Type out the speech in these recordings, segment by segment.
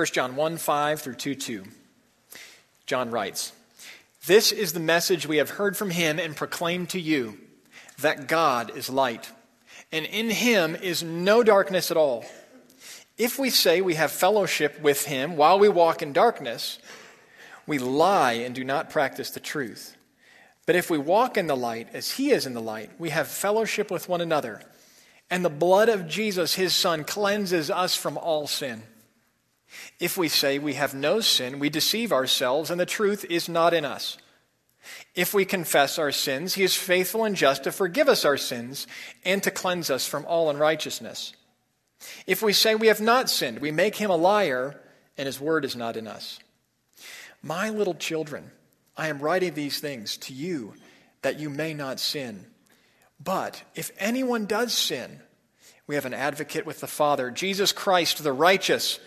1 John 1 5 through 2 2. John writes, This is the message we have heard from him and proclaimed to you that God is light, and in him is no darkness at all. If we say we have fellowship with him while we walk in darkness, we lie and do not practice the truth. But if we walk in the light as he is in the light, we have fellowship with one another. And the blood of Jesus, his son, cleanses us from all sin. If we say we have no sin, we deceive ourselves, and the truth is not in us. If we confess our sins, he is faithful and just to forgive us our sins and to cleanse us from all unrighteousness. If we say we have not sinned, we make him a liar, and his word is not in us. My little children, I am writing these things to you that you may not sin. But if anyone does sin, we have an advocate with the Father, Jesus Christ the righteous.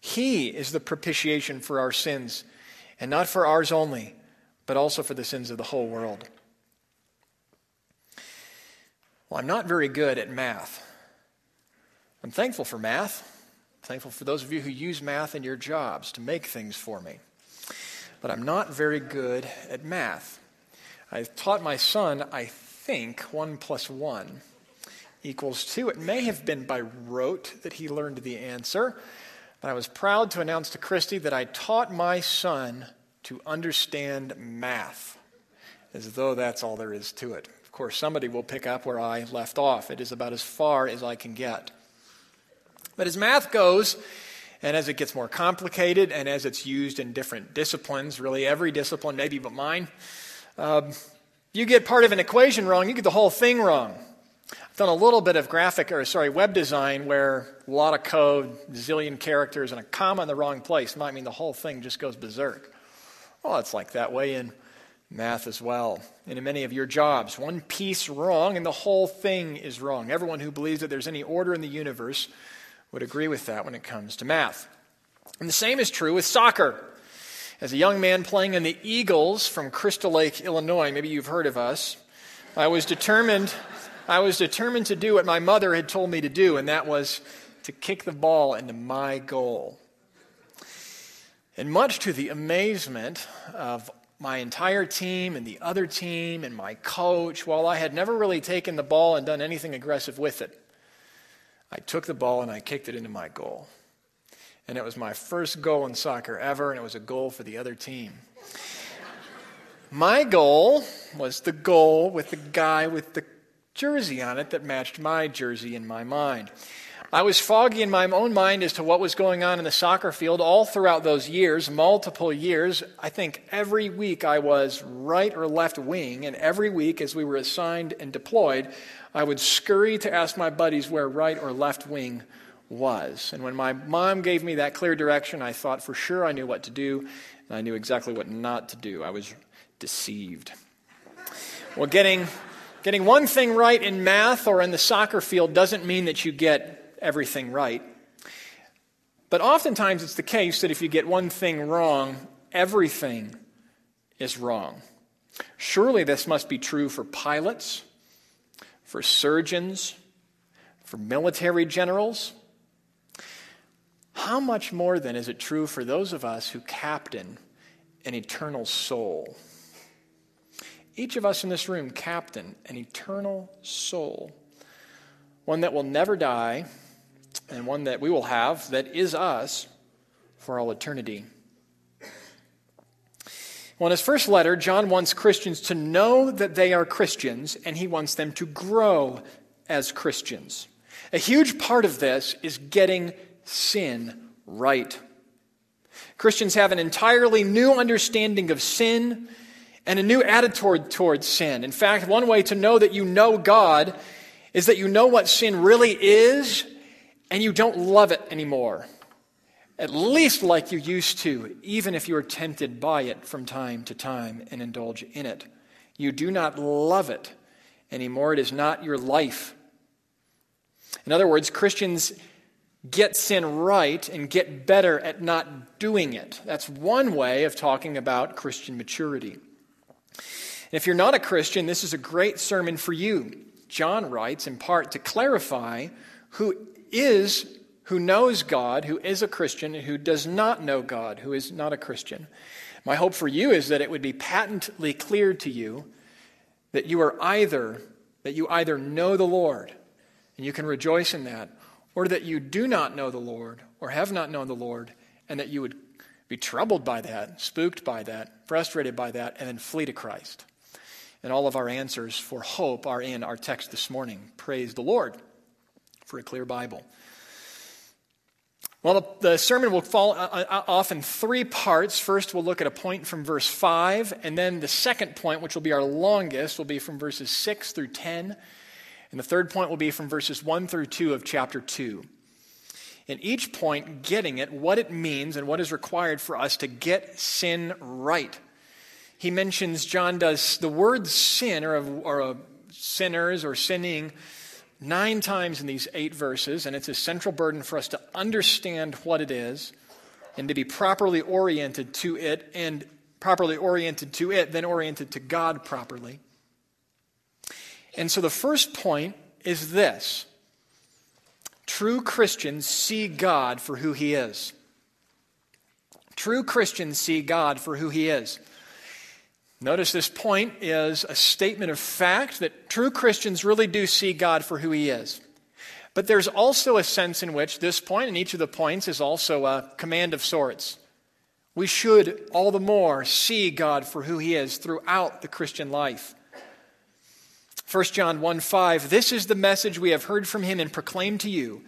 He is the propitiation for our sins, and not for ours only, but also for the sins of the whole world. Well, I'm not very good at math. I'm thankful for math. I'm thankful for those of you who use math in your jobs to make things for me. But I'm not very good at math. I taught my son, I think, 1 plus 1 equals 2. It may have been by rote that he learned the answer, but I was proud to announce to Christy that I taught my son to understand math, as though that's all there is to it. Of course, somebody will pick up where I left off. It is about as far as I can get. But as math goes, and as it gets more complicated and as it's used in different disciplines, really every discipline, maybe but mine, um, you get part of an equation wrong, you get the whole thing wrong. Done a little bit of graphic, or sorry, web design where a lot of code, zillion characters, and a comma in the wrong place might mean the whole thing just goes berserk. Well, it's like that way in math as well, and in many of your jobs. One piece wrong, and the whole thing is wrong. Everyone who believes that there's any order in the universe would agree with that when it comes to math. And the same is true with soccer. As a young man playing in the Eagles from Crystal Lake, Illinois, maybe you've heard of us, I was determined I was determined to do what my mother had told me to do, and that was to kick the ball into my goal. And much to the amazement of my entire team and the other team and my coach, while I had never really taken the ball and done anything aggressive with it, I took the ball and I kicked it into my goal. And it was my first goal in soccer ever, and it was a goal for the other team. my goal was the goal with the guy with the jersey on it that matched my jersey in my mind. I was foggy in my own mind as to what was going on in the soccer field all throughout those years, multiple years. I think every week I was right or left wing, and every week as we were assigned and deployed, I would scurry to ask my buddies where right or left wing was. And when my mom gave me that clear direction, I thought for sure I knew what to do, and I knew exactly what not to do. I was deceived. Well, getting, getting one thing right in math or in the soccer field doesn't mean that you get everything right. But oftentimes it's the case that if you get one thing wrong, everything is wrong. Surely this must be true for pilots for surgeons, for military generals. How much more then is it true for those of us who captain an eternal soul? Each of us in this room captain an eternal soul, one that will never die, and one that we will have that is us for all eternity. Well, in his first letter, John wants Christians to know that they are Christians, and he wants them to grow as Christians. A huge part of this is getting sin right. Christians have an entirely new understanding of sin and a new attitude towards sin. In fact, one way to know that you know God is that you know what sin really is and you don't love it anymore at least like you used to, even if you are tempted by it from time to time and indulge in it. You do not love it anymore. It is not your life. In other words, Christians get sin right and get better at not doing it. That's one way of talking about Christian maturity. If you're not a Christian, this is a great sermon for you. John writes in part to clarify who is who knows God, who is a Christian, and who does not know God, who is not a Christian. My hope for you is that it would be patently clear to you that you are either that you either know the Lord and you can rejoice in that, or that you do not know the Lord or have not known the Lord and that you would be troubled by that, spooked by that, frustrated by that, and then flee to Christ. And all of our answers for hope are in our text this morning. Praise the Lord for a clear Bible. Well, the, sermon will fall uh, uh, off in three parts. First, we'll look at a point from verse 5, and then the second point, which will be our longest, will be from verses 6 through 10. And the third point will be from verses 1 through 2 of chapter 2. In each point, getting at what it means and what is required for us to get sin right. He mentions, John does, the word sin or, or sinners or sinning nine times in these eight verses, and it's a central burden for us to understand what it is and to be properly oriented to it, and properly oriented to it, then oriented to God properly. And so the first point is this true Christians see God for who he is. True Christians see God for who he is. Notice this point is a statement of fact that true Christians really do see God for who He is. But there's also a sense in which this point, and each of the points, is also a command of sorts. We should all the more see God for who He is throughout the Christian life. 1 John 1 5, this is the message we have heard from Him and proclaimed to you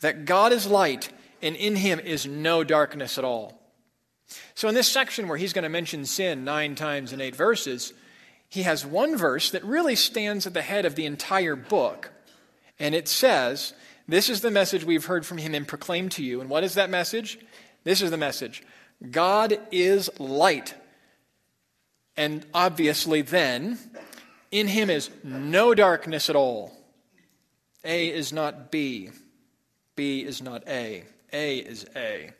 that God is light, and in Him is no darkness at all. So, in this section where he's going to mention sin nine times in eight verses, he has one verse that really stands at the head of the entire book. And it says, This is the message we've heard from him and proclaimed to you. And what is that message? This is the message God is light. And obviously, then, in him is no darkness at all. A is not B. B is not A. A is A.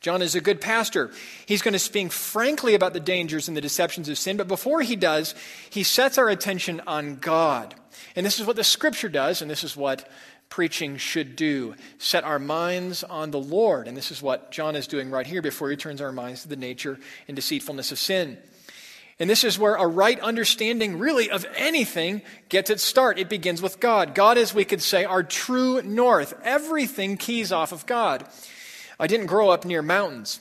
John is a good pastor. He's going to speak frankly about the dangers and the deceptions of sin, but before he does, he sets our attention on God. And this is what the scripture does, and this is what preaching should do set our minds on the Lord. And this is what John is doing right here before he turns our minds to the nature and deceitfulness of sin. And this is where a right understanding, really, of anything gets its start. It begins with God. God is, we could say, our true north. Everything keys off of God. I didn't grow up near mountains.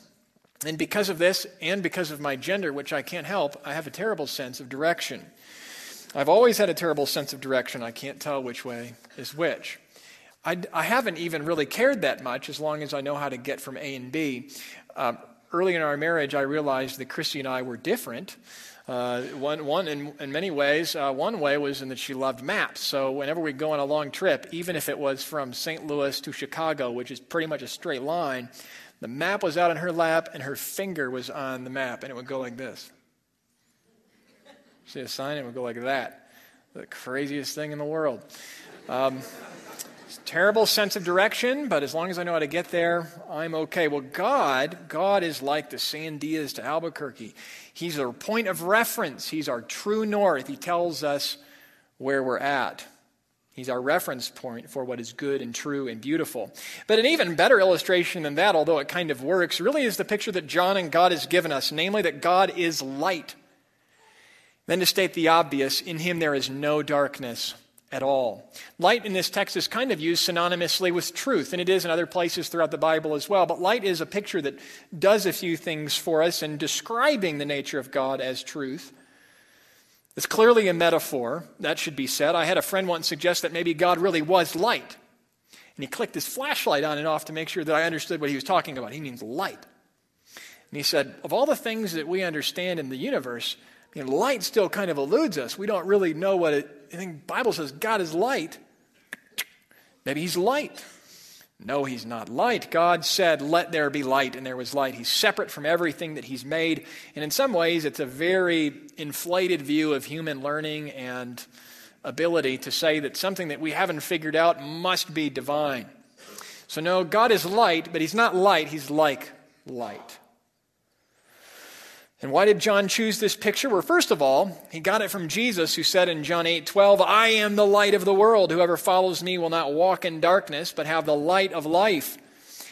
And because of this, and because of my gender, which I can't help, I have a terrible sense of direction. I've always had a terrible sense of direction. I can't tell which way is which. I, I haven't even really cared that much as long as I know how to get from A and B. Uh, early in our marriage, I realized that Christy and I were different. Uh, one, one in, in many ways, uh, one way was in that she loved maps. So whenever we'd go on a long trip, even if it was from St. Louis to Chicago, which is pretty much a straight line, the map was out in her lap and her finger was on the map, and it would go like this. See a sign, it would go like that. The craziest thing in the world. Um, terrible sense of direction, but as long as I know how to get there, I'm okay. Well, God, God is like the Sandias to Albuquerque. He's our point of reference. He's our true north. He tells us where we're at. He's our reference point for what is good and true and beautiful. But an even better illustration than that, although it kind of works, really is the picture that John and God has given us, namely that God is light. Then to state the obvious, in him there is no darkness at all. Light in this text is kind of used synonymously with truth, and it is in other places throughout the Bible as well. But light is a picture that does a few things for us in describing the nature of God as truth. It's clearly a metaphor, that should be said. I had a friend once suggest that maybe God really was light. And he clicked his flashlight on and off to make sure that I understood what he was talking about. He means light. And he said, Of all the things that we understand in the universe, you know, light still kind of eludes us. We don't really know what it. I think Bible says God is light. Maybe He's light. No, He's not light. God said, "Let there be light," and there was light. He's separate from everything that He's made, and in some ways, it's a very inflated view of human learning and ability to say that something that we haven't figured out must be divine. So, no, God is light, but He's not light. He's like light. And why did John choose this picture? Well, first of all, he got it from Jesus, who said in John 8 12, I am the light of the world. Whoever follows me will not walk in darkness, but have the light of life.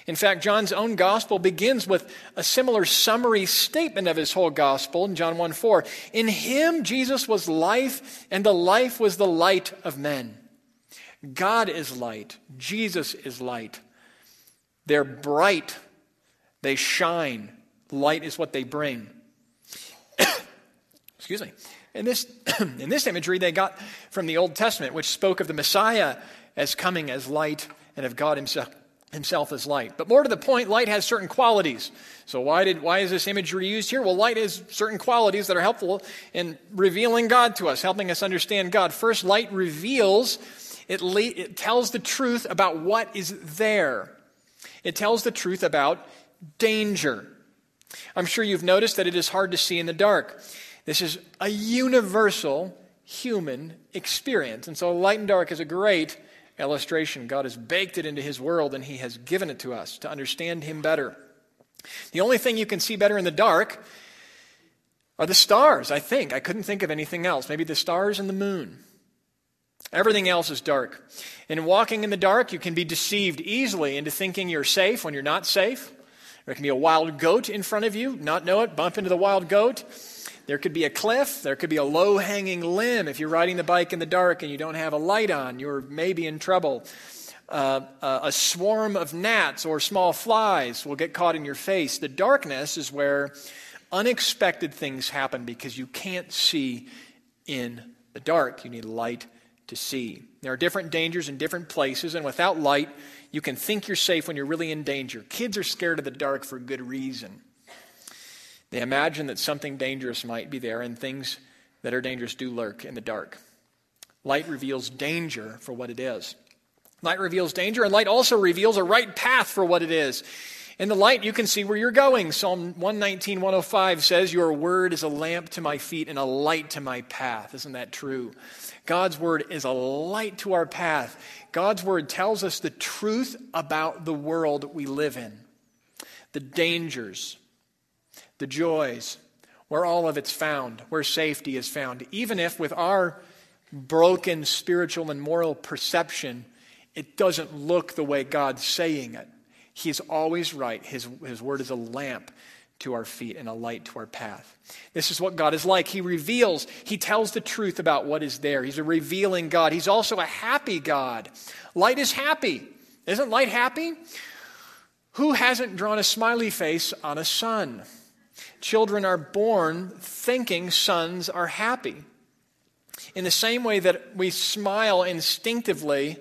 In fact, John's own gospel begins with a similar summary statement of his whole gospel in John 1 4. In him, Jesus was life, and the life was the light of men. God is light, Jesus is light. They're bright, they shine. Light is what they bring. Excuse me. In this, in this imagery, they got from the Old Testament, which spoke of the Messiah as coming as light and of God Himself, himself as light. But more to the point, light has certain qualities. So why did why is this imagery used here? Well, light has certain qualities that are helpful in revealing God to us, helping us understand God. First, light reveals, it, le- it tells the truth about what is there. It tells the truth about danger. I'm sure you've noticed that it is hard to see in the dark. This is a universal human experience. And so light and dark is a great illustration. God has baked it into his world and he has given it to us to understand him better. The only thing you can see better in the dark are the stars, I think. I couldn't think of anything else. Maybe the stars and the moon. Everything else is dark. And walking in the dark, you can be deceived easily into thinking you're safe when you're not safe. There can be a wild goat in front of you, not know it, bump into the wild goat. There could be a cliff. There could be a low hanging limb. If you're riding the bike in the dark and you don't have a light on, you're maybe in trouble. Uh, uh, a swarm of gnats or small flies will get caught in your face. The darkness is where unexpected things happen because you can't see in the dark. You need light to see. There are different dangers in different places, and without light, you can think you're safe when you're really in danger. Kids are scared of the dark for good reason. They imagine that something dangerous might be there, and things that are dangerous do lurk in the dark. Light reveals danger for what it is. Light reveals danger, and light also reveals a right path for what it is. In the light, you can see where you're going. Psalm 119, 105 says, Your word is a lamp to my feet and a light to my path. Isn't that true? God's word is a light to our path. God's word tells us the truth about the world we live in, the dangers, the joys, where all of it's found, where safety is found. Even if with our broken spiritual and moral perception, it doesn't look the way God's saying it. He's always right. His, his word is a lamp to our feet and a light to our path. This is what God is like. He reveals, He tells the truth about what is there. He's a revealing God. He's also a happy God. Light is happy. Isn't light happy? Who hasn't drawn a smiley face on a sun? Children are born thinking suns are happy. In the same way that we smile instinctively,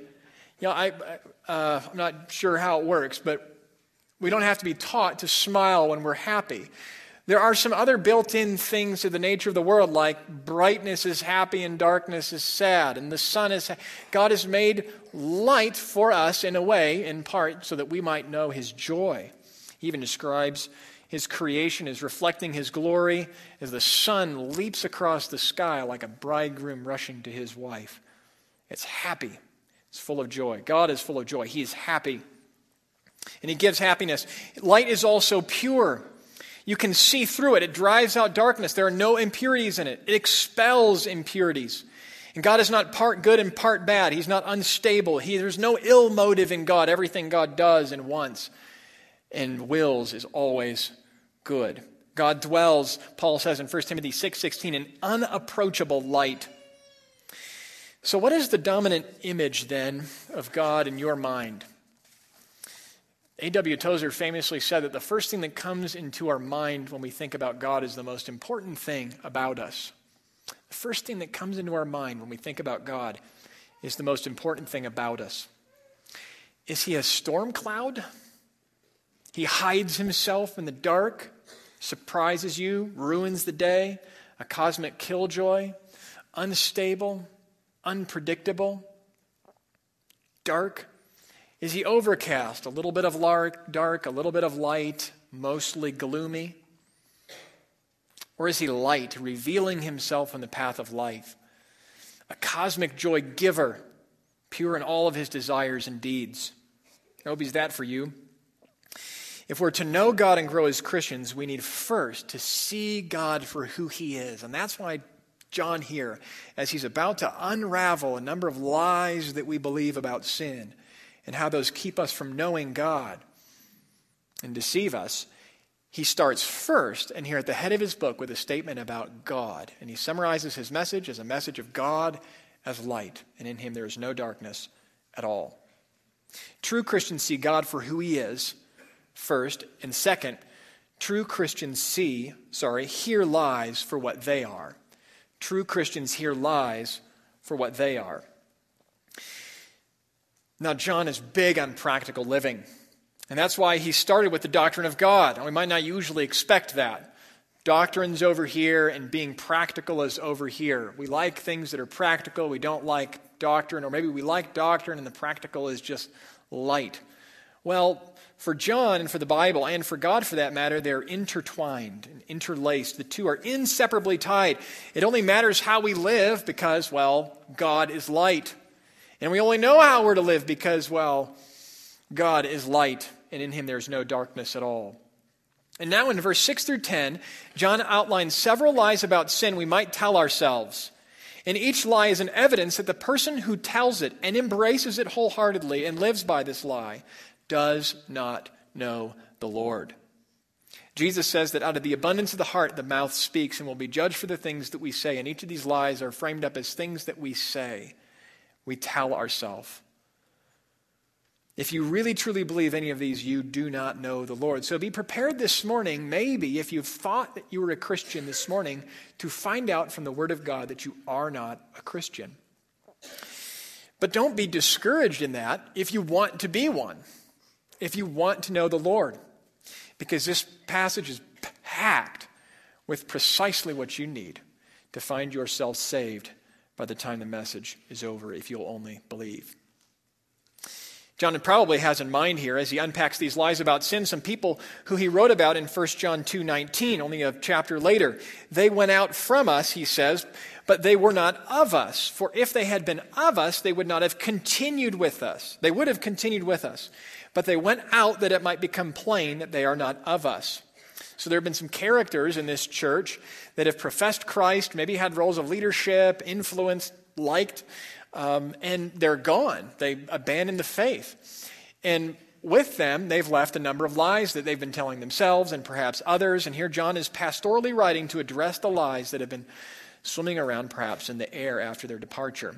you know, I, uh, I'm not sure how it works, but we don't have to be taught to smile when we're happy. There are some other built in things to the nature of the world, like brightness is happy and darkness is sad, and the sun is. Ha- God has made light for us in a way, in part, so that we might know His joy. He even describes His creation is reflecting His glory as the sun leaps across the sky like a bridegroom rushing to his wife. It's happy, it's full of joy. God is full of joy, He is happy. And he gives happiness. Light is also pure. You can see through it. It drives out darkness. There are no impurities in it. It expels impurities. And God is not part good and part bad. He's not unstable. He, there's no ill motive in God. Everything God does and wants and wills is always good. God dwells, Paul says in 1 Timothy 6:16, in unapproachable light. So what is the dominant image then of God in your mind? A.W. Tozer famously said that the first thing that comes into our mind when we think about God is the most important thing about us. The first thing that comes into our mind when we think about God is the most important thing about us. Is he a storm cloud? He hides himself in the dark, surprises you, ruins the day, a cosmic killjoy, unstable, unpredictable, dark, is he overcast? A little bit of dark, a little bit of light, mostly gloomy? Or is he light, revealing himself in the path of life? A cosmic joy giver, pure in all of his desires and deeds. I hope he's that for you. If we're to know God and grow as Christians, we need first to see God for who he is. And that's why John here, as he's about to unravel a number of lies that we believe about sin, and how those keep us from knowing God. and deceive us, he starts first and here at the head of his book with a statement about God. And he summarizes his message as a message of God as light, and in him there is no darkness at all. True Christians see God for who he is, first, and second, true Christians see, sorry, hear lies for what they are. True Christians hear lies for what they are. Now, John is big on practical living. And that's why he started with the doctrine of God. And we might not usually expect that. Doctrine's over here, and being practical is over here. We like things that are practical. We don't like doctrine, or maybe we like doctrine and the practical is just light. Well, for John and for the Bible, and for God for that matter, they're intertwined and interlaced. The two are inseparably tied. It only matters how we live because, well, God is light. And we only know how we're to live because, well, God is light and in him there's no darkness at all. And now in verse 6 through 10, John outlines several lies about sin we might tell ourselves. And each lie is an evidence that the person who tells it and embraces it wholeheartedly and lives by this lie does not know the Lord. Jesus says that out of the abundance of the heart, the mouth speaks and will be judged for the things that we say. And each of these lies are framed up as things that we say, we tell ourselves. If you really truly believe any of these, you do not know the Lord. So be prepared this morning, maybe if you've thought that you were a Christian this morning, to find out from the Word of God that you are not a Christian. But don't be discouraged in that if you want to be one, if you want to know the Lord, because this passage is packed with precisely what you need to find yourself saved by the time the message is over, if you'll only believe. John probably has in mind here as he unpacks these lies about sin some people who he wrote about in 1 John 2:19, only a chapter later. They went out from us, he says, but they were not of us. For if they had been of us, they would not have continued with us. They would have continued with us. But they went out that it might become plain that they are not of us. So there have been some characters in this church that have professed Christ, maybe had roles of leadership, influence, liked um, and they're gone. They abandon the faith. And with them, they've left a number of lies that they've been telling themselves and perhaps others. And here John is pastorally writing to address the lies that have been swimming around perhaps in the air after their departure.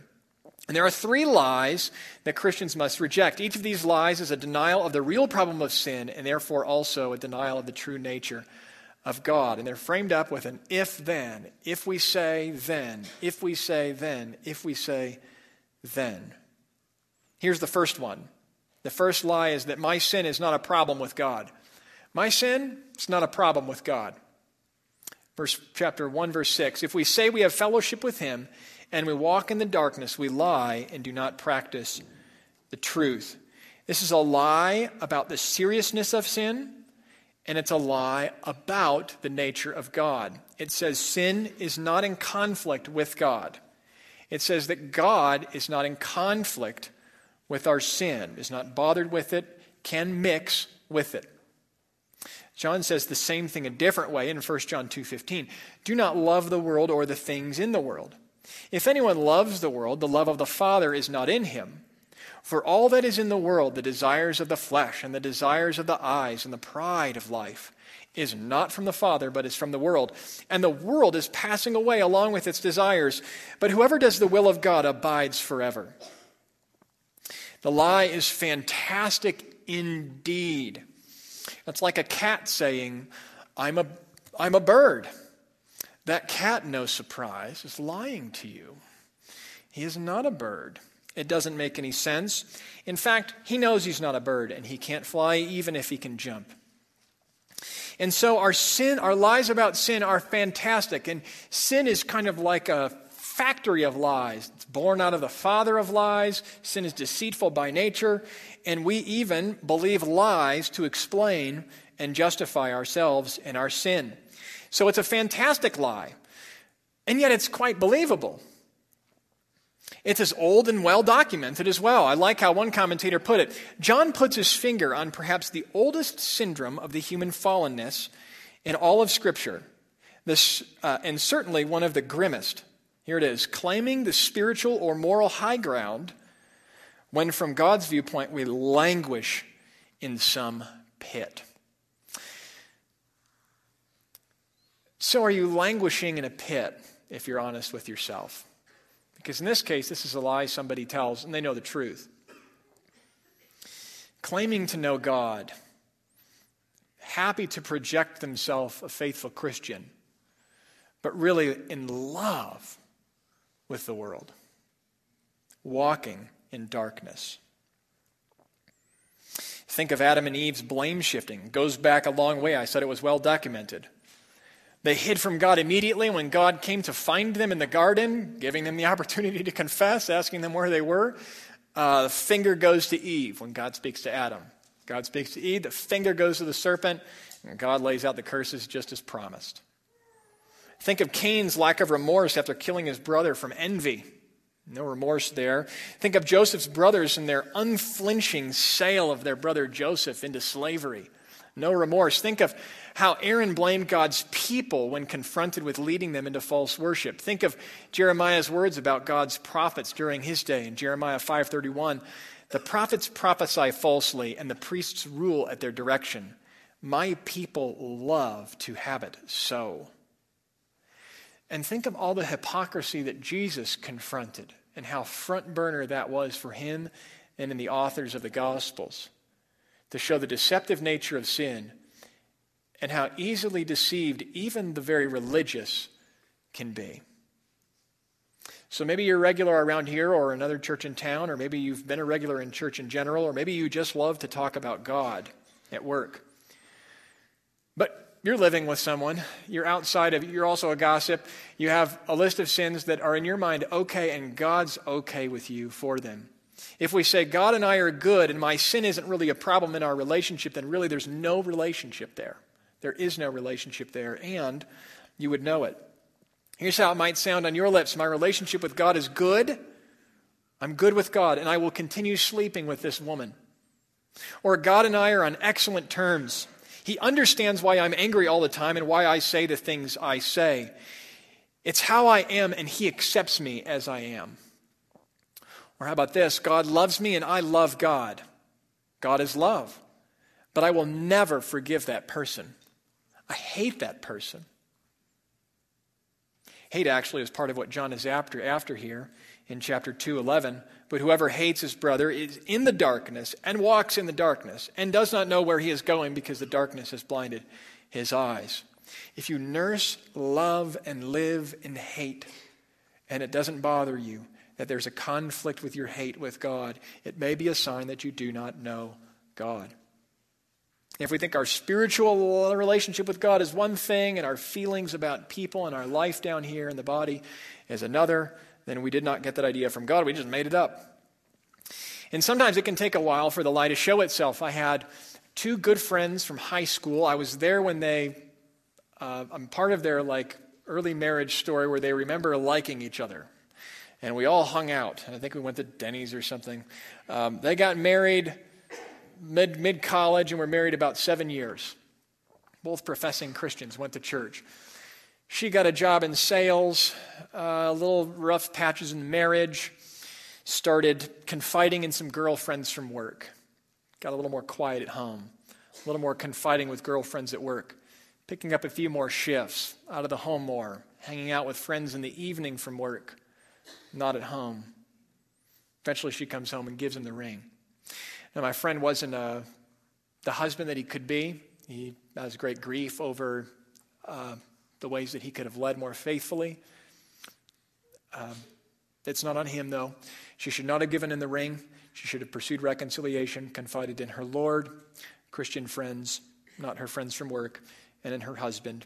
And there are three lies that Christians must reject. Each of these lies is a denial of the real problem of sin and therefore also a denial of the true nature of God. And they're framed up with an if then. If we say then, if we say then, if we say then. Here's the first one. The first lie is that my sin is not a problem with God. My sin is not a problem with God. Verse chapter 1 verse 6. If we say we have fellowship with him and we walk in the darkness, we lie and do not practice the truth. This is a lie about the seriousness of sin, and it's a lie about the nature of God. It says sin is not in conflict with God. It says that God is not in conflict with our sin, is not bothered with it, can mix with it. John says the same thing a different way in 1 John 2:15. Do not love the world or the things in the world. If anyone loves the world, the love of the Father is not in him. For all that is in the world, the desires of the flesh and the desires of the eyes and the pride of life, is not from the Father, but is from the world. And the world is passing away along with its desires. But whoever does the will of God abides forever. The lie is fantastic indeed. It's like a cat saying, I'm a, I'm a bird. That cat, no surprise, is lying to you. He is not a bird. It doesn't make any sense. In fact, he knows he's not a bird and he can't fly even if he can jump. And so our sin, our lies about sin are fantastic. And sin is kind of like a factory of lies. It's born out of the father of lies. Sin is deceitful by nature. And we even believe lies to explain and justify ourselves and our sin. So it's a fantastic lie. And yet it's quite believable. It's as old and well documented as well. I like how one commentator put it. John puts his finger on perhaps the oldest syndrome of the human fallenness in all of Scripture, this, uh, and certainly one of the grimmest. Here it is claiming the spiritual or moral high ground when, from God's viewpoint, we languish in some pit. So are you languishing in a pit if you're honest with yourself? Because in this case, this is a lie somebody tells, and they know the truth. Claiming to know God, happy to project themselves a faithful Christian, but really in love with the world, walking in darkness. Think of Adam and Eve's blame shifting. Goes back a long way. I said it was well documented. They hid from God immediately when God came to find them in the garden, giving them the opportunity to confess, asking them where they were. Uh, the finger goes to Eve when God speaks to Adam. God speaks to Eve, the finger goes to the serpent, and God lays out the curses just as promised. Think of Cain's lack of remorse after killing his brother from envy. No remorse there. Think of Joseph's brothers and their unflinching sale of their brother Joseph into slavery. No remorse. Think of how Aaron blamed God's people when confronted with leading them into false worship. Think of Jeremiah's words about God's prophets during his day in Jeremiah 5:31. The prophets prophesy falsely and the priests rule at their direction. My people love to have it so. And think of all the hypocrisy that Jesus confronted and how front burner that was for him and in the authors of the Gospels to show the deceptive nature of sin and how easily deceived even the very religious can be. So maybe you're regular around here or another church in town, or maybe you've been a regular in church in general, or maybe you just love to talk about God at work. But you're living with someone, you're outside of you're also a gossip. You have a list of sins that are in your mind okay, and God's okay with you for them. If we say God and I are good and my sin isn't really a problem in our relationship, then really there's no relationship there. There is no relationship there, and you would know it. Here's how it might sound on your lips My relationship with God is good. I'm good with God, and I will continue sleeping with this woman. Or God and I are on excellent terms. He understands why I'm angry all the time and why I say the things I say. It's how I am, and He accepts me as I am. Or how about this? God loves me and I love God. God is love. But I will never forgive that person. I hate that person. Hate actually is part of what John is after after here in chapter 2:11. But whoever hates his brother is in the darkness and walks in the darkness and does not know where he is going because the darkness has blinded his eyes. If you nurse love and live in hate and it doesn't bother you, that there's a conflict with your hate with God, it may be a sign that you do not know God. If we think our spiritual relationship with God is one thing and our feelings about people and our life down here in the body is another, then we did not get that idea from God. We just made it up. And sometimes it can take a while for the lie to show itself. I had two good friends from high school. I was there when they, uh, I'm part of their like early marriage story where they remember liking each other and we all hung out. I think we went to Denny's or something. Um, they got married mid mid college and were married about seven years. Both professing Christians went to church. She got a job in sales, uh, little rough patches in marriage. Started confiding in some girlfriends from work. Got a little more quiet at home, a little more confiding with girlfriends at work. Picking up a few more shifts, out of the home more, hanging out with friends in the evening from work not at home. Eventually, she comes home and gives him the ring. Now, my friend wasn't uh, the husband that he could be. He has great grief over uh, the ways that he could have led more faithfully. Um, it's not on him, though. She should not have given in the ring. She should have pursued reconciliation, confided in her Lord, Christian friends, not her friends from work, and in her husband.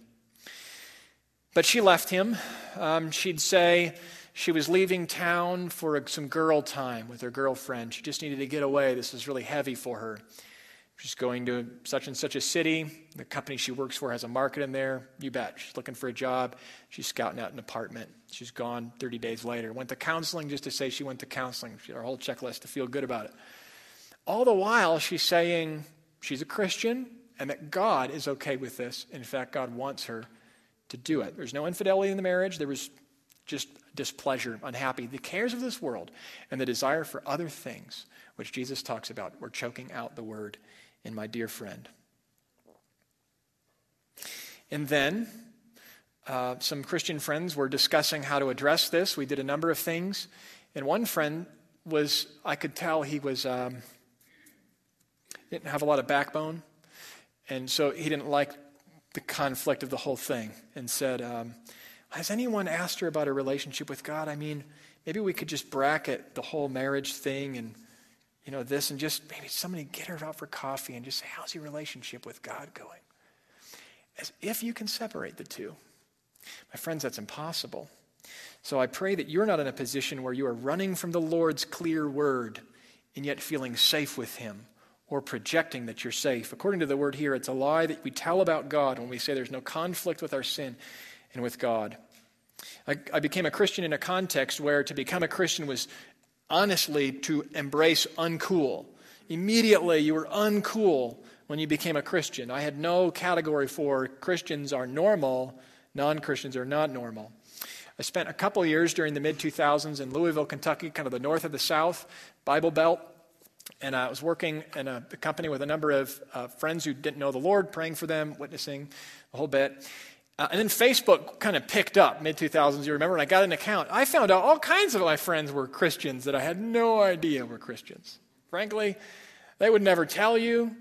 But she left him. Um, she'd say, she was leaving town for some girl time with her girlfriend. She just needed to get away. This was really heavy for her. She's going to such and such a city. The company she works for has a market in there. You bet. She's looking for a job. She's scouting out an apartment. She's gone 30 days later. Went to counseling just to say she went to counseling. She had her whole checklist to feel good about it. All the while, she's saying she's a Christian and that God is okay with this. In fact, God wants her to do it. There's no infidelity in the marriage. There was just displeasure, unhappy, the cares of this world, and the desire for other things, which Jesus talks about. We're choking out the word in my dear friend. And then uh, some Christian friends were discussing how to address this. We did a number of things. And one friend was, I could tell he was, um, didn't have a lot of backbone. And so he didn't like the conflict of the whole thing and said, um, Has anyone asked her about her relationship with God? I mean, maybe we could just bracket the whole marriage thing and, you know, this and just maybe somebody get her out for coffee and just say, How's your relationship with God going? As if you can separate the two. My friends, that's impossible. So I pray that you're not in a position where you are running from the Lord's clear word and yet feeling safe with Him or projecting that you're safe. According to the word here, it's a lie that we tell about God when we say there's no conflict with our sin and with God. I, I became a Christian in a context where to become a Christian was honestly to embrace uncool. Immediately, you were uncool when you became a Christian. I had no category for Christians are normal, non Christians are not normal. I spent a couple years during the mid 2000s in Louisville, Kentucky, kind of the north of the South, Bible Belt. And I was working in a, company with a number of uh, friends who didn't know the Lord, praying for them, witnessing a whole bit. Uh, and then Facebook kind of picked up mid 2000s. You remember, and I got an account. I found out all kinds of my friends were Christians that I had no idea were Christians. Frankly, they would never tell you.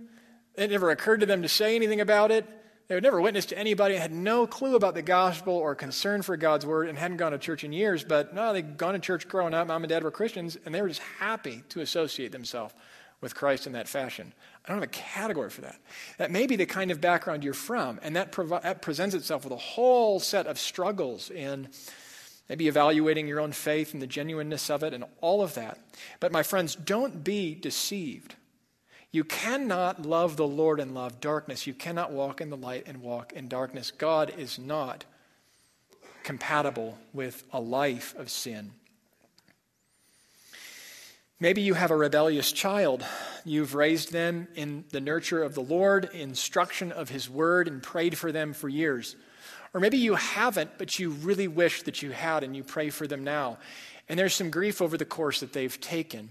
It never occurred to them to say anything about it. They would never witness to anybody, had no clue about the gospel or concern for God's word, and hadn't gone to church in years. But no, they'd gone to church growing up. Mom and dad were Christians, and they were just happy to associate themselves with Christ in that fashion. I don't have a category for that. That may be the kind of background you're from, and that, that presents itself with a whole set of struggles in maybe evaluating your own faith and the genuineness of it and all of that. But my friends, don't be deceived. You cannot love the Lord and love darkness. You cannot walk in the light and walk in darkness. God is not compatible with a life of sin. Maybe you have a rebellious child. You've raised them in the nurture of the Lord, instruction of His Word, and prayed for them for years. Or maybe you haven't, but you really wish that you had, and you pray for them now. And there's some grief over the course that they've taken.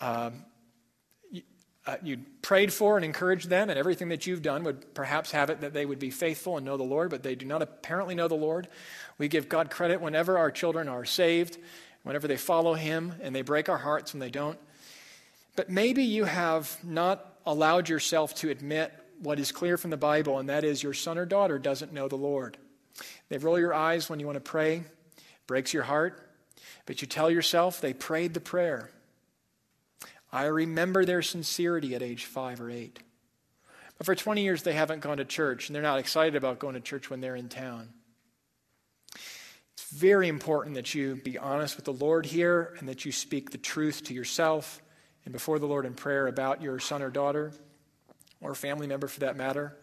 Um, uh, you prayed for and encouraged them, and everything that you've done would perhaps have it that they would be faithful and know the Lord, but they do not apparently know the Lord. We give God credit whenever our children are saved, whenever they follow Him, and they break our hearts when they don't. But maybe you have not allowed yourself to admit what is clear from the Bible, and that is your son or daughter doesn't know the Lord. They roll your eyes when you want to pray, breaks your heart, but you tell yourself they prayed the prayer. I remember their sincerity at age five or eight. But for 20 years, they haven't gone to church, and they're not excited about going to church when they're in town. Very important that you be honest with the Lord here and that you speak the truth to yourself and before the Lord in prayer about your son or daughter or family member for that matter.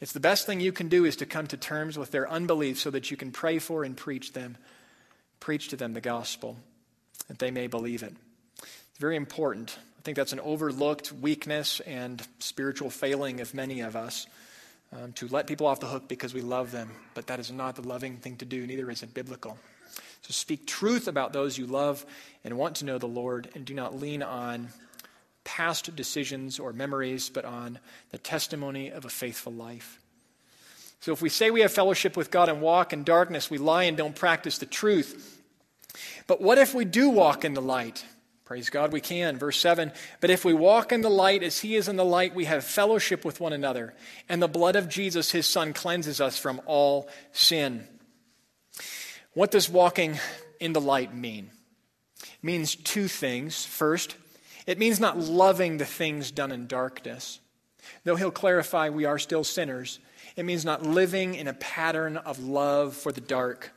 It's the best thing you can do is to come to terms with their unbelief so that you can pray for and preach them, preach to them the gospel, that they may believe it. It's very important. I think that's an overlooked weakness and spiritual failing of many of us um, to let people off the hook because we love them. But that is not the loving thing to do, neither is it biblical. So speak truth about those you love and want to know the Lord, and do not lean on past decisions or memories, but on the testimony of a faithful life. So if we say we have fellowship with God and walk in darkness, we lie and don't practice the truth. But what if we do walk in the light? Praise God, we can. Verse 7 But if we walk in the light as he is in the light, we have fellowship with one another, and the blood of Jesus, his son, cleanses us from all sin. What does walking in the light mean? It means two things. First, it means not loving the things done in darkness. Though he'll clarify we are still sinners, it means not living in a pattern of love for the dark.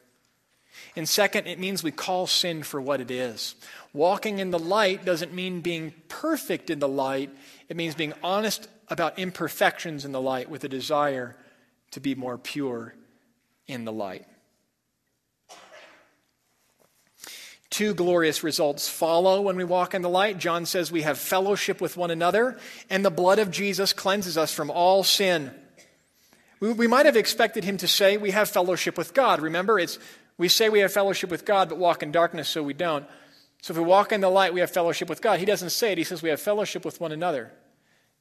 And second, it means we call sin for what it is. Walking in the light doesn't mean being perfect in the light, it means being honest about imperfections in the light with a desire to be more pure in the light. Two glorious results follow when we walk in the light. John says we have fellowship with one another, and the blood of Jesus cleanses us from all sin. We, we might have expected him to say we have fellowship with God. Remember, it's we say we have fellowship with God, but walk in darkness, so we don't. So if we walk in the light, we have fellowship with God. He doesn't say it, he says we have fellowship with one another.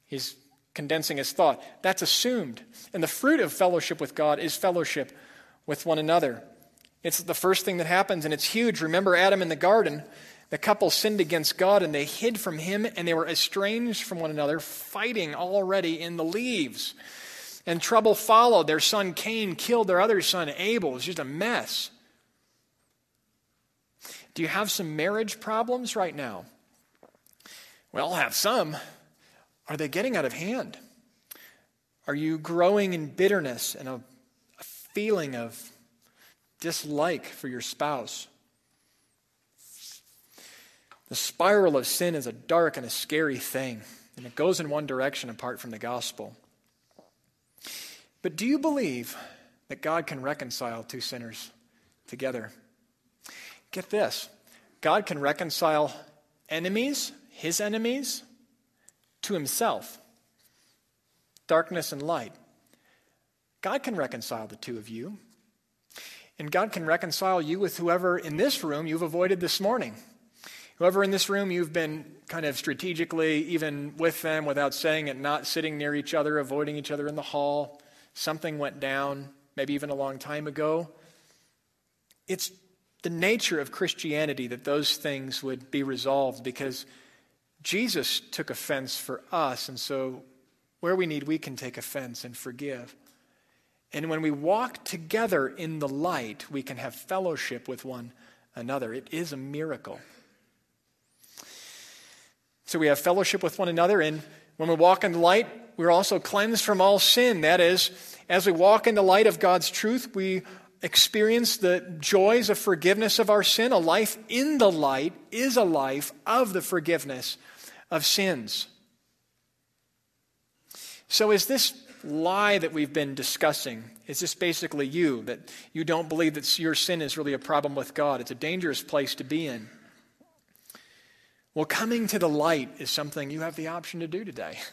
He's condensing his thought. That's assumed. And the fruit of fellowship with God is fellowship with one another. It's the first thing that happens, and it's huge. Remember Adam in the garden? The couple sinned against God and they hid from him and they were estranged from one another, fighting already in the leaves. And trouble followed. Their son Cain killed their other son Abel. It was just a mess. Do you have some marriage problems right now? Well, I'll have some. Are they getting out of hand? Are you growing in bitterness and a, a feeling of dislike for your spouse? The spiral of sin is a dark and a scary thing, and it goes in one direction apart from the gospel. But do you believe that God can reconcile two sinners together? Get this God can reconcile enemies, his enemies, to himself darkness and light. God can reconcile the two of you. And God can reconcile you with whoever in this room you've avoided this morning. Whoever in this room you've been kind of strategically, even with them without saying it, not sitting near each other, avoiding each other in the hall, something went down, maybe even a long time ago. It's the nature of Christianity that those things would be resolved because Jesus took offense for us, and so where we need, we can take offense and forgive. And when we walk together in the light, we can have fellowship with one another. It is a miracle. So we have fellowship with one another, and when we walk in the light, we're also cleansed from all sin. That is, as we walk in the light of God's truth, we experience the joys of forgiveness of our sin. A life in the light is a life of the forgiveness of sins. So, is this lie that we've been discussing, is this basically you? That you don't believe that your sin is really a problem with God? It's a dangerous place to be in. Well, coming to the light is something you have the option to do today.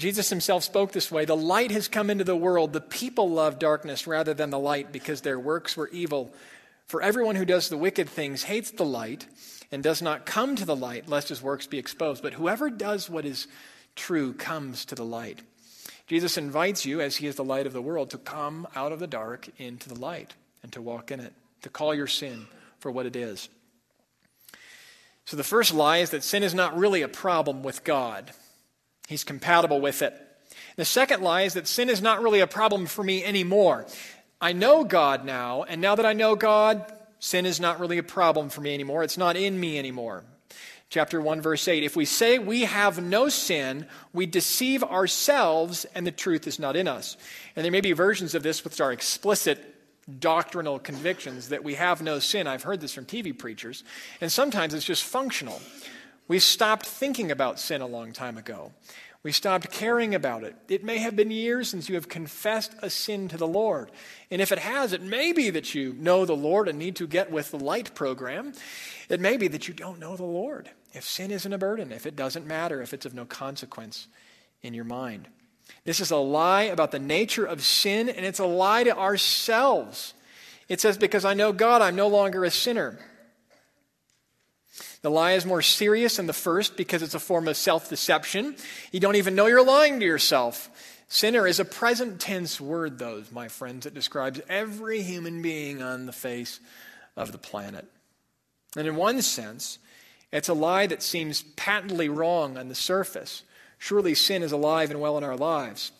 Jesus himself spoke this way The light has come into the world. The people love darkness rather than the light because their works were evil. For everyone who does the wicked things hates the light and does not come to the light lest his works be exposed. But whoever does what is true comes to the light. Jesus invites you, as he is the light of the world, to come out of the dark into the light and to walk in it, to call your sin for what it is. So the first lie is that sin is not really a problem with God, He's compatible with it. The second lie is that sin is not really a problem for me anymore. I know God now, and now that I know God, sin is not really a problem for me anymore. It's not in me anymore chapter 1 verse 8 if we say we have no sin we deceive ourselves and the truth is not in us and there may be versions of this which are explicit doctrinal convictions that we have no sin i've heard this from tv preachers and sometimes it's just functional we stopped thinking about sin a long time ago we stopped caring about it. It may have been years since you have confessed a sin to the Lord. And if it has, it may be that you know the Lord and need to get with the light program. It may be that you don't know the Lord. If sin isn't a burden, if it doesn't matter, if it's of no consequence in your mind. This is a lie about the nature of sin, and it's a lie to ourselves. It says, Because I know God, I'm no longer a sinner. The lie is more serious than the first because it's a form of self deception. You don't even know you're lying to yourself. Sinner is a present tense word, though, my friends. It describes every human being on the face of the planet. And in one sense, it's a lie that seems patently wrong on the surface. Surely sin is alive and well in our lives.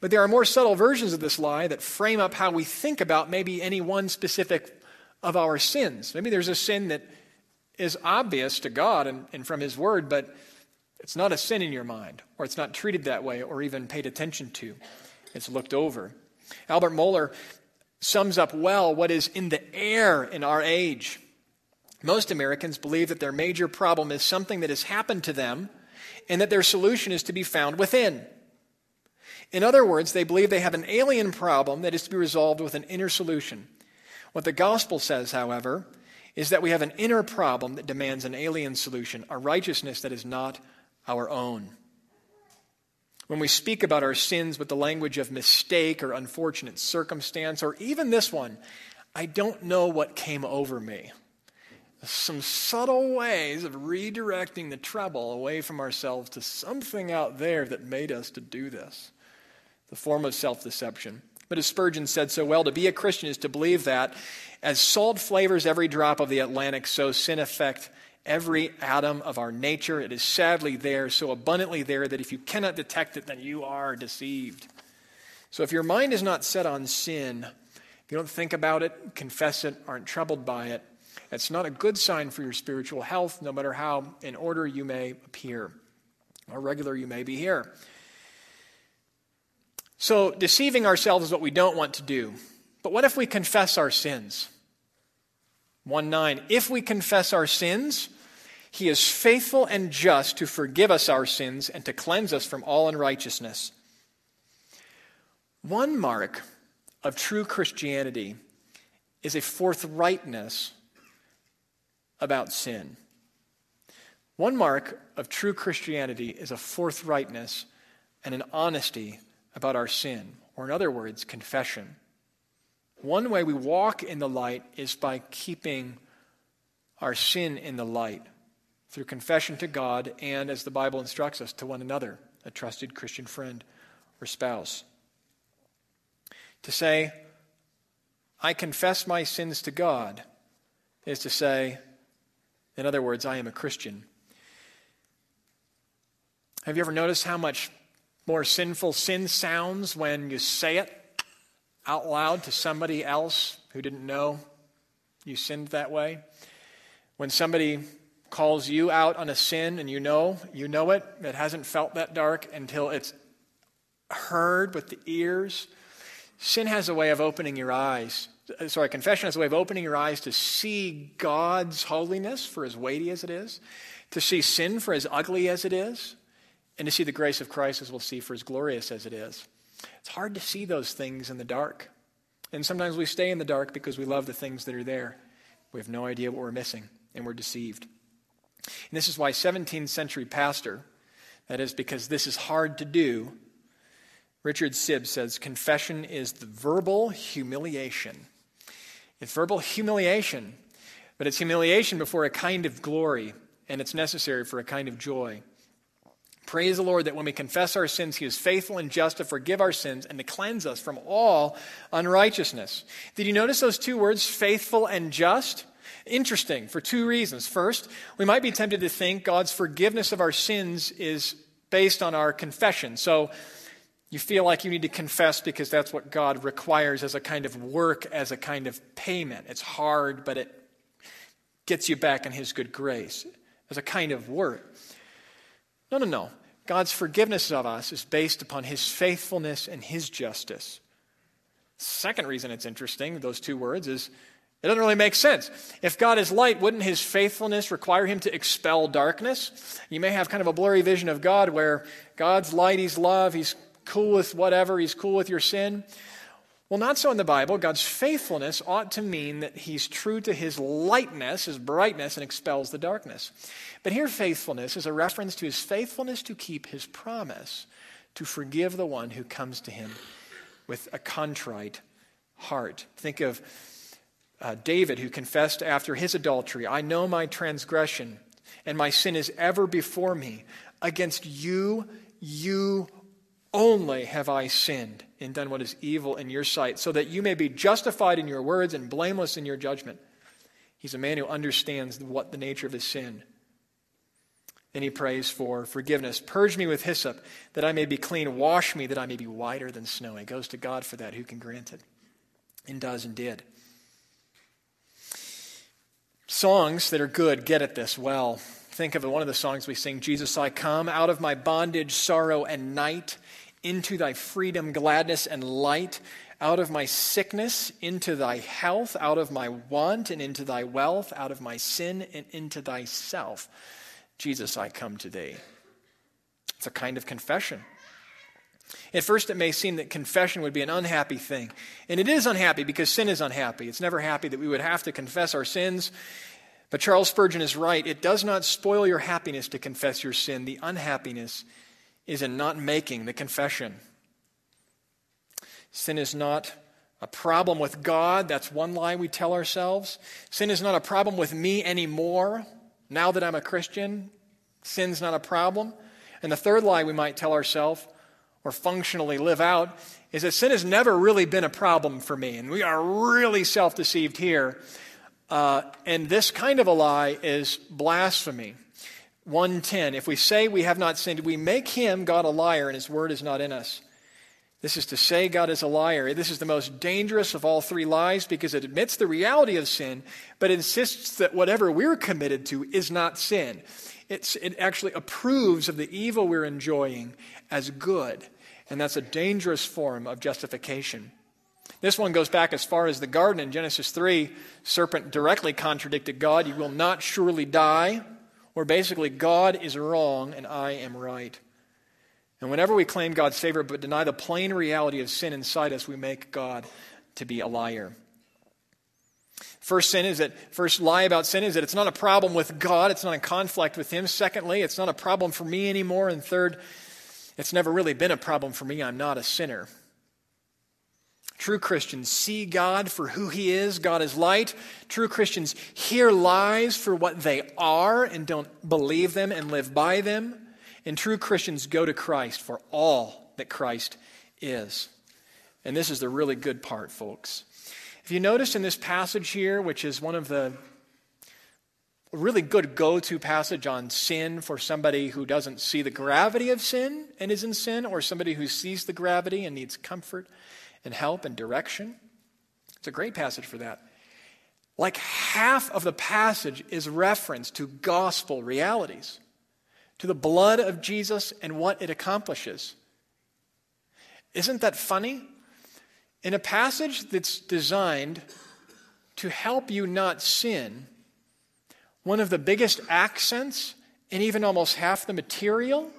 But there are more subtle versions of this lie that frame up how we think about maybe any one specific of our sins. Maybe there's a sin that is obvious to God and, and from His Word, but it's not a sin in your mind, or it's not treated that way, or even paid attention to. It's looked over. Albert Mohler sums up well what is in the air in our age. Most Americans believe that their major problem is something that has happened to them and that their solution is to be found within. In other words, they believe they have an alien problem that is to be resolved with an inner solution. What the gospel says, however, is that we have an inner problem that demands an alien solution, a righteousness that is not our own. When we speak about our sins with the language of mistake or unfortunate circumstance, or even this one, I don't know what came over me. Some subtle ways of redirecting the trouble away from ourselves to something out there that made us to do this. The form of self deception. But as Spurgeon said so well, to be a Christian is to believe that as salt flavors every drop of the Atlantic, so sin affects every atom of our nature. It is sadly there, so abundantly there, that if you cannot detect it, then you are deceived. So if your mind is not set on sin, if you don't think about it, confess it, aren't troubled by it, it's not a good sign for your spiritual health, no matter how in order you may appear or regular you may be here. So, deceiving ourselves is what we don't want to do. But what if we confess our sins? 1 9. If we confess our sins, he is faithful and just to forgive us our sins and to cleanse us from all unrighteousness. One mark of true Christianity is a forthrightness about sin. One mark of true Christianity is a forthrightness and an honesty about our sin, or in other words, confession. One way we walk in the light is by keeping our sin in the light through confession to God and, as the Bible instructs us, to one another, a trusted Christian friend or spouse. To say, I confess my sins to God, is to say, in other words, I am a Christian. Have you ever noticed how much more sinful sin sounds when you say it out loud to somebody else who didn't know you sinned that way? When somebody calls you out on a sin and you know, you know it, it hasn't felt that dark until it's heard with the ears. Sin has a way of opening your eyes. Uh, sorry, confession has a way of opening your eyes to see God's holiness for as weighty as it is, to see sin for as ugly as it is, and to see the grace of Christ as we'll see for as glorious as it is. It's hard to see those things in the dark. And sometimes we stay in the dark because we love the things that are there. We have no idea what we're missing, and we're deceived. And this is why 17th century pastor, that is because this is hard to do, Richard Sibbes says confession is the verbal humiliation. It's verbal humiliation, but it's humiliation before a kind of glory, and it's necessary for a kind of joy. Praise the Lord that when we confess our sins, He is faithful and just to forgive our sins and to cleanse us from all unrighteousness. Did you notice those two words, faithful and just? Interesting for two reasons. First, we might be tempted to think God's forgiveness of our sins is based on our confession. So you feel like you need to confess because that's what God requires as a kind of work, as a kind of payment. It's hard, but it gets you back in His good grace as a kind of work. No, no, no. God's forgiveness of us is based upon His faithfulness and His justice. Second reason it's interesting, those two words, is it doesn't really make sense. If God is light, wouldn't his faithfulness require him to expel darkness? You may have kind of a blurry vision of God where God's light, he's love, he's cool with whatever, he's cool with your sin. Well, not so in the Bible. God's faithfulness ought to mean that he's true to his lightness, his brightness, and expels the darkness. But here, faithfulness is a reference to his faithfulness to keep his promise to forgive the one who comes to him with a contrite heart. Think of uh, David, who confessed after his adultery, I know my transgression, and my sin is ever before me. Against you, you only have I sinned and done what is evil in your sight, so that you may be justified in your words and blameless in your judgment. He's a man who understands what the nature of his sin. Then he prays for forgiveness. Purge me with hyssop, that I may be clean. Wash me, that I may be whiter than snow. He goes to God for that, who can grant it, and does and did. Songs that are good get at this well. Think of one of the songs we sing Jesus, I come out of my bondage, sorrow, and night into thy freedom, gladness, and light, out of my sickness into thy health, out of my want and into thy wealth, out of my sin and into thyself. Jesus, I come to thee. It's a kind of confession. At first, it may seem that confession would be an unhappy thing. And it is unhappy because sin is unhappy. It's never happy that we would have to confess our sins. But Charles Spurgeon is right. It does not spoil your happiness to confess your sin. The unhappiness is in not making the confession. Sin is not a problem with God. That's one lie we tell ourselves. Sin is not a problem with me anymore. Now that I'm a Christian, sin's not a problem. And the third lie we might tell ourselves or functionally live out is that sin has never really been a problem for me. And we are really self deceived here. Uh, and this kind of a lie is blasphemy. 110 If we say we have not sinned, we make him, God, a liar, and his word is not in us. This is to say God is a liar. This is the most dangerous of all three lies because it admits the reality of sin, but insists that whatever we're committed to is not sin. It's, it actually approves of the evil we're enjoying as good. And that's a dangerous form of justification. This one goes back as far as the garden in Genesis 3. Serpent directly contradicted God. You will not surely die. Or basically, God is wrong and I am right. And whenever we claim God's favor but deny the plain reality of sin inside us, we make God to be a liar. First sin is that, first lie about sin is that it's not a problem with God, it's not in conflict with Him. Secondly, it's not a problem for me anymore. And third, it's never really been a problem for me. I'm not a sinner. True Christians see God for who He is. God is light. True Christians hear lies for what they are and don't believe them and live by them. And true Christians go to Christ for all that Christ is. And this is the really good part, folks. If you notice in this passage here, which is one of the really good go to passage on sin for somebody who doesn't see the gravity of sin and is in sin, or somebody who sees the gravity and needs comfort and help and direction. It's a great passage for that. Like half of the passage is reference to gospel realities to the blood of Jesus and what it accomplishes. Isn't that funny? In a passage that's designed to help you not sin, one of the biggest accents, and even almost half the material,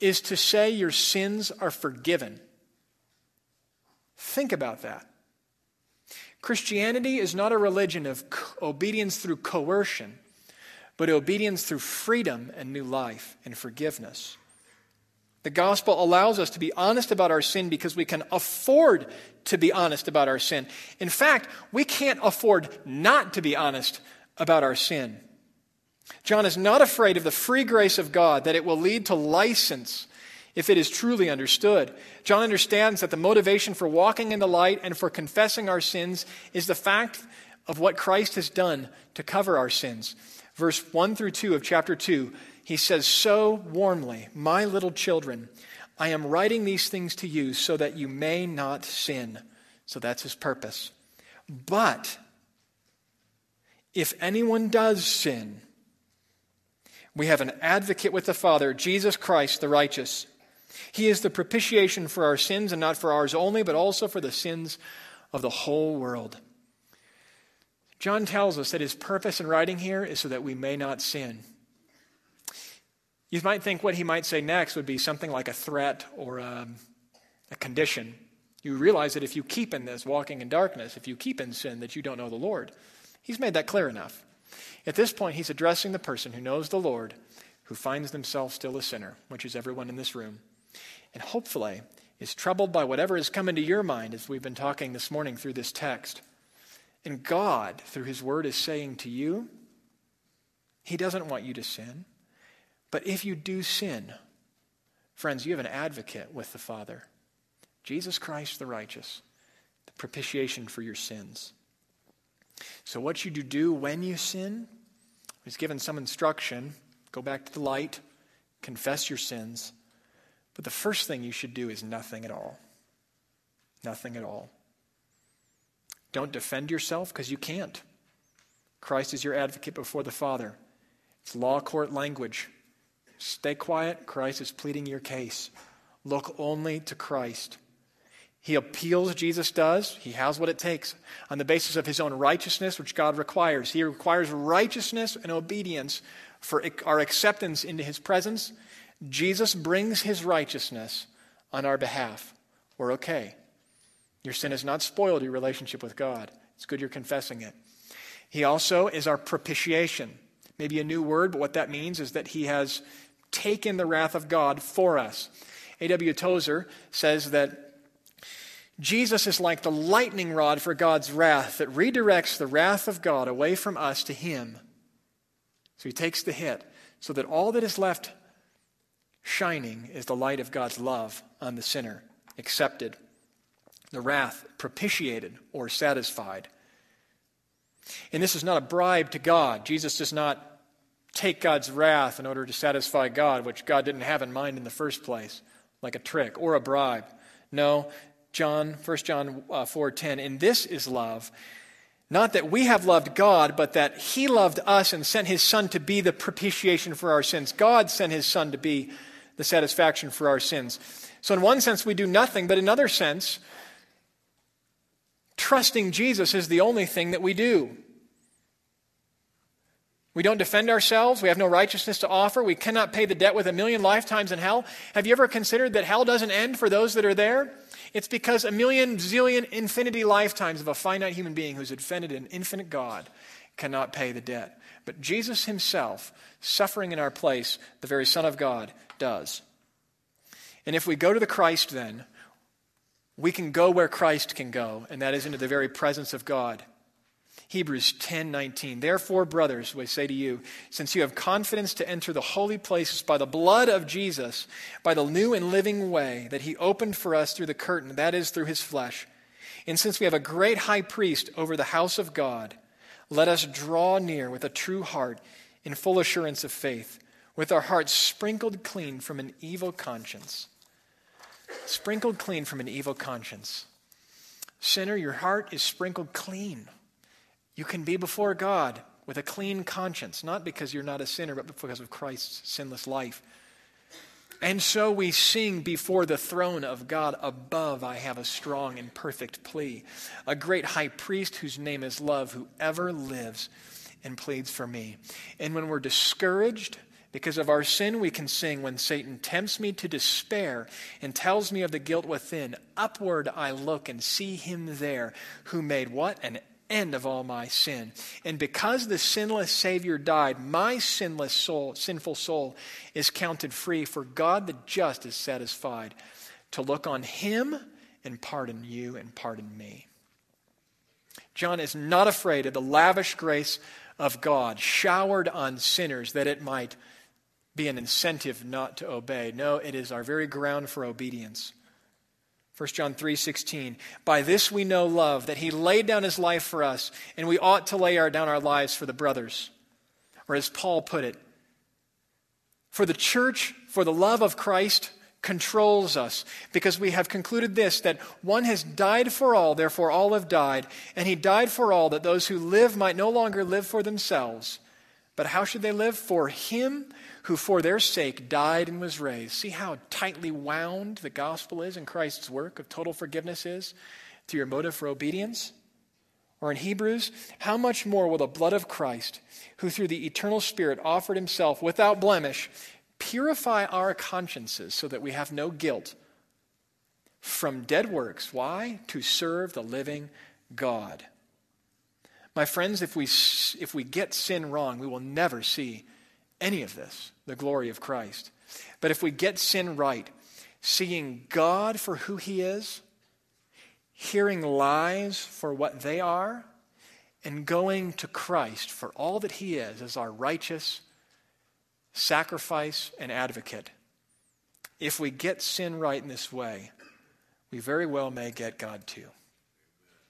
is to say your sins are forgiven. Think about that. Christianity is not a religion of obedience through coercion but obedience through freedom and new life and forgiveness. The gospel allows us to be honest about our sin because we can afford to be honest about our sin. In fact, we can't afford not to be honest about our sin. John is not afraid of the free grace of God, that it will lead to license if it is truly understood. John understands that the motivation for walking in the light and for confessing our sins is the fact of what Christ has done to cover our sins verse 1 through 2 of chapter 2, he says so warmly, My little children, I am writing these things to you so that you may not sin. So that's his purpose. But if anyone does sin, we have an advocate with the Father, Jesus Christ the righteous. He is the propitiation for our sins, and not for ours only, but also for the sins of the whole world. John tells us that his purpose in writing here is so that we may not sin. You might think what he might say next would be something like a threat or a, um, a condition. You realize that if you keep in this, walking in darkness, if you keep in sin, that you don't know the Lord. He's made that clear enough. At this point, he's addressing the person who knows the Lord, who finds themselves still a sinner, which is everyone in this room, and hopefully is troubled by whatever has come into your mind as we've been talking this morning through this text. And God, through His Word, is saying to you, He doesn't want you to sin. But if you do sin, friends, you have an advocate with the Father Jesus Christ the righteous, the propitiation for your sins. So, what should you do when you sin? He's given some instruction. Go back to the light, confess your sins. But the first thing you should do is nothing at all. Nothing at all. Don't defend yourself because you can't. Christ is your advocate before the Father. It's law court language. Stay quiet. Christ is pleading your case. Look only to Christ. He appeals, Jesus does. He has what it takes on the basis of his own righteousness, which God requires. He requires righteousness and obedience for our acceptance into his presence. Jesus brings his righteousness on our behalf. We're okay. Your sin has not spoiled your relationship with God. It's good you're confessing it. He also is our propitiation. Maybe a new word, but what that means is that he has taken the wrath of God for us. A.W. Tozer says that Jesus is like the lightning rod for God's wrath that redirects the wrath of God away from us to him. So he takes the hit so that all that is left shining is the light of God's love on the sinner, accepted, the wrath propitiated or satisfied. And this is not a bribe to God. Jesus does not take God's wrath in order to satisfy God, which God didn't have in mind in the first place, like a trick or a bribe. No, John, 1 John uh, 4:10, and this is love, not that we have loved God, but that he loved us and sent his son to be the propitiation for our sins. God sent his son to be the satisfaction for our sins. So in one sense we do nothing, but in another sense trusting Jesus is the only thing that we do. We don't defend ourselves. We have no righteousness to offer. We cannot pay the debt with a million lifetimes in hell. Have you ever considered that hell doesn't end for those that are there? It's because a million, zillion, infinity lifetimes of a finite human being who's offended an infinite God cannot pay the debt. But Jesus himself, suffering in our place, the very Son of God, does. And if we go to the Christ, then, we can go where Christ can go, and that is into the very presence of God. Hebrews 10:19 Therefore brothers we say to you since you have confidence to enter the holy places by the blood of Jesus by the new and living way that he opened for us through the curtain that is through his flesh and since we have a great high priest over the house of God let us draw near with a true heart in full assurance of faith with our hearts sprinkled clean from an evil conscience sprinkled clean from an evil conscience sinner your heart is sprinkled clean you can be before God with a clean conscience, not because you're not a sinner, but because of Christ's sinless life. And so we sing before the throne of God above, I have a strong and perfect plea. A great high priest whose name is love, who ever lives and pleads for me. And when we're discouraged because of our sin, we can sing when Satan tempts me to despair and tells me of the guilt within. Upward I look and see him there who made what? An end of all my sin. And because the sinless Savior died, my sinless soul, sinful soul is counted free, for God the just is satisfied to look on him and pardon you and pardon me. John is not afraid of the lavish grace of God showered on sinners that it might be an incentive not to obey. No, it is our very ground for obedience. 1 John 3:16 By this we know love that he laid down his life for us and we ought to lay our, down our lives for the brothers. Or as Paul put it, for the church, for the love of Christ controls us because we have concluded this that one has died for all, therefore all have died, and he died for all that those who live might no longer live for themselves. But how should they live? For him who for their sake died and was raised. See how tightly wound the gospel is in Christ's work of total forgiveness is to your motive for obedience? Or in Hebrews, how much more will the blood of Christ, who through the eternal Spirit offered himself without blemish, purify our consciences so that we have no guilt from dead works? Why? To serve the living God. My friends, if we, if we get sin wrong, we will never see any of this, the glory of Christ. But if we get sin right, seeing God for who He is, hearing lies for what they are, and going to Christ for all that He is as our righteous sacrifice and advocate, if we get sin right in this way, we very well may get God too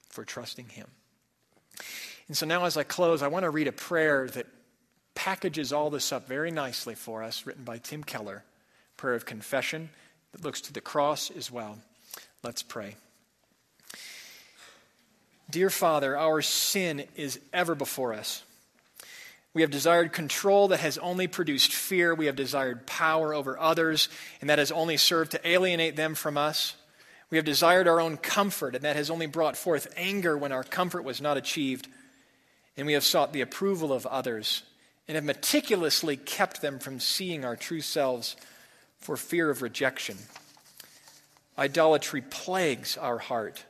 for trusting Him. And so now, as I close, I want to read a prayer that packages all this up very nicely for us, written by Tim Keller. Prayer of confession that looks to the cross as well. Let's pray. Dear Father, our sin is ever before us. We have desired control that has only produced fear. We have desired power over others, and that has only served to alienate them from us. We have desired our own comfort, and that has only brought forth anger when our comfort was not achieved. And we have sought the approval of others and have meticulously kept them from seeing our true selves for fear of rejection. Idolatry plagues our heart.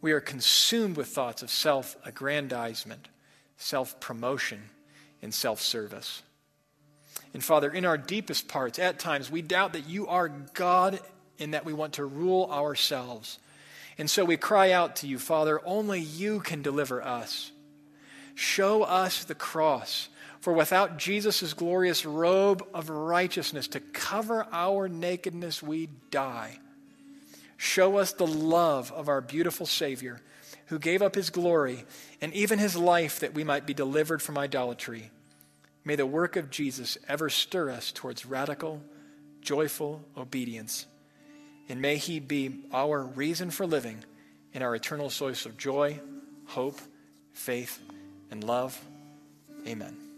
We are consumed with thoughts of self aggrandizement, self promotion, and self service. And Father, in our deepest parts, at times we doubt that you are God and that we want to rule ourselves. And so we cry out to you, Father, only you can deliver us. Show us the cross. For without Jesus' glorious robe of righteousness to cover our nakedness, we die. Show us the love of our beautiful Savior, who gave up his glory and even his life that we might be delivered from idolatry. May the work of Jesus ever stir us towards radical, joyful obedience. And may he be our reason for living and our eternal source of joy, hope, faith, and love. Amen.